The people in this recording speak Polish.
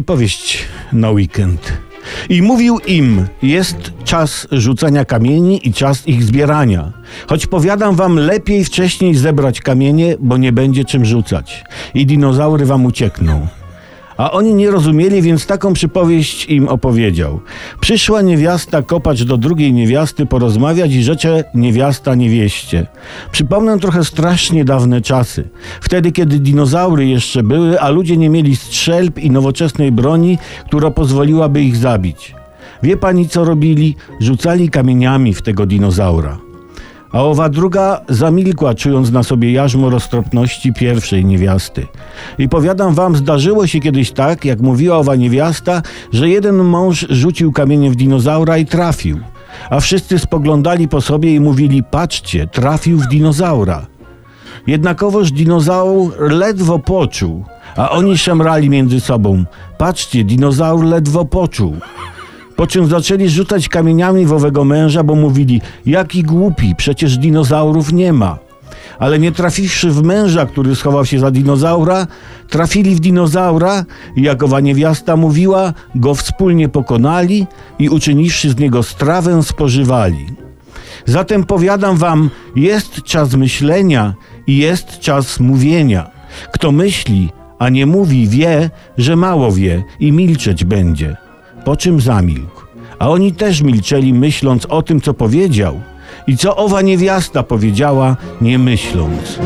przypowieść na weekend. I mówił im: Jest czas rzucania kamieni i czas ich zbierania. Choć powiadam wam, lepiej wcześniej zebrać kamienie, bo nie będzie czym rzucać. I dinozaury wam uciekną. A oni nie rozumieli, więc taką przypowieść im opowiedział. Przyszła niewiasta kopać do drugiej niewiasty porozmawiać i rzecze niewiasta niewieście. Przypomnę trochę strasznie dawne czasy. Wtedy, kiedy dinozaury jeszcze były, a ludzie nie mieli strzelb i nowoczesnej broni, która pozwoliłaby ich zabić. Wie pani, co robili? Rzucali kamieniami w tego dinozaura. A owa druga zamilkła, czując na sobie jarzmo roztropności pierwszej niewiasty. I powiadam wam, zdarzyło się kiedyś tak, jak mówiła owa niewiasta, że jeden mąż rzucił kamienie w dinozaura i trafił. A wszyscy spoglądali po sobie i mówili, patrzcie, trafił w dinozaura. Jednakowoż dinozaur ledwo poczuł, a oni szemrali między sobą. Patrzcie, dinozaur ledwo poczuł. Po czym zaczęli rzucać kamieniami w owego męża, bo mówili, jaki głupi, przecież dinozaurów nie ma. Ale nie trafiwszy w męża, który schował się za dinozaura, trafili w dinozaura i jak owa niewiasta mówiła, go wspólnie pokonali i uczyniwszy z niego strawę spożywali. Zatem powiadam wam, jest czas myślenia i jest czas mówienia. Kto myśli, a nie mówi, wie, że mało wie i milczeć będzie po czym zamilkł. A oni też milczeli, myśląc o tym, co powiedział i co owa niewiasta powiedziała, nie myśląc.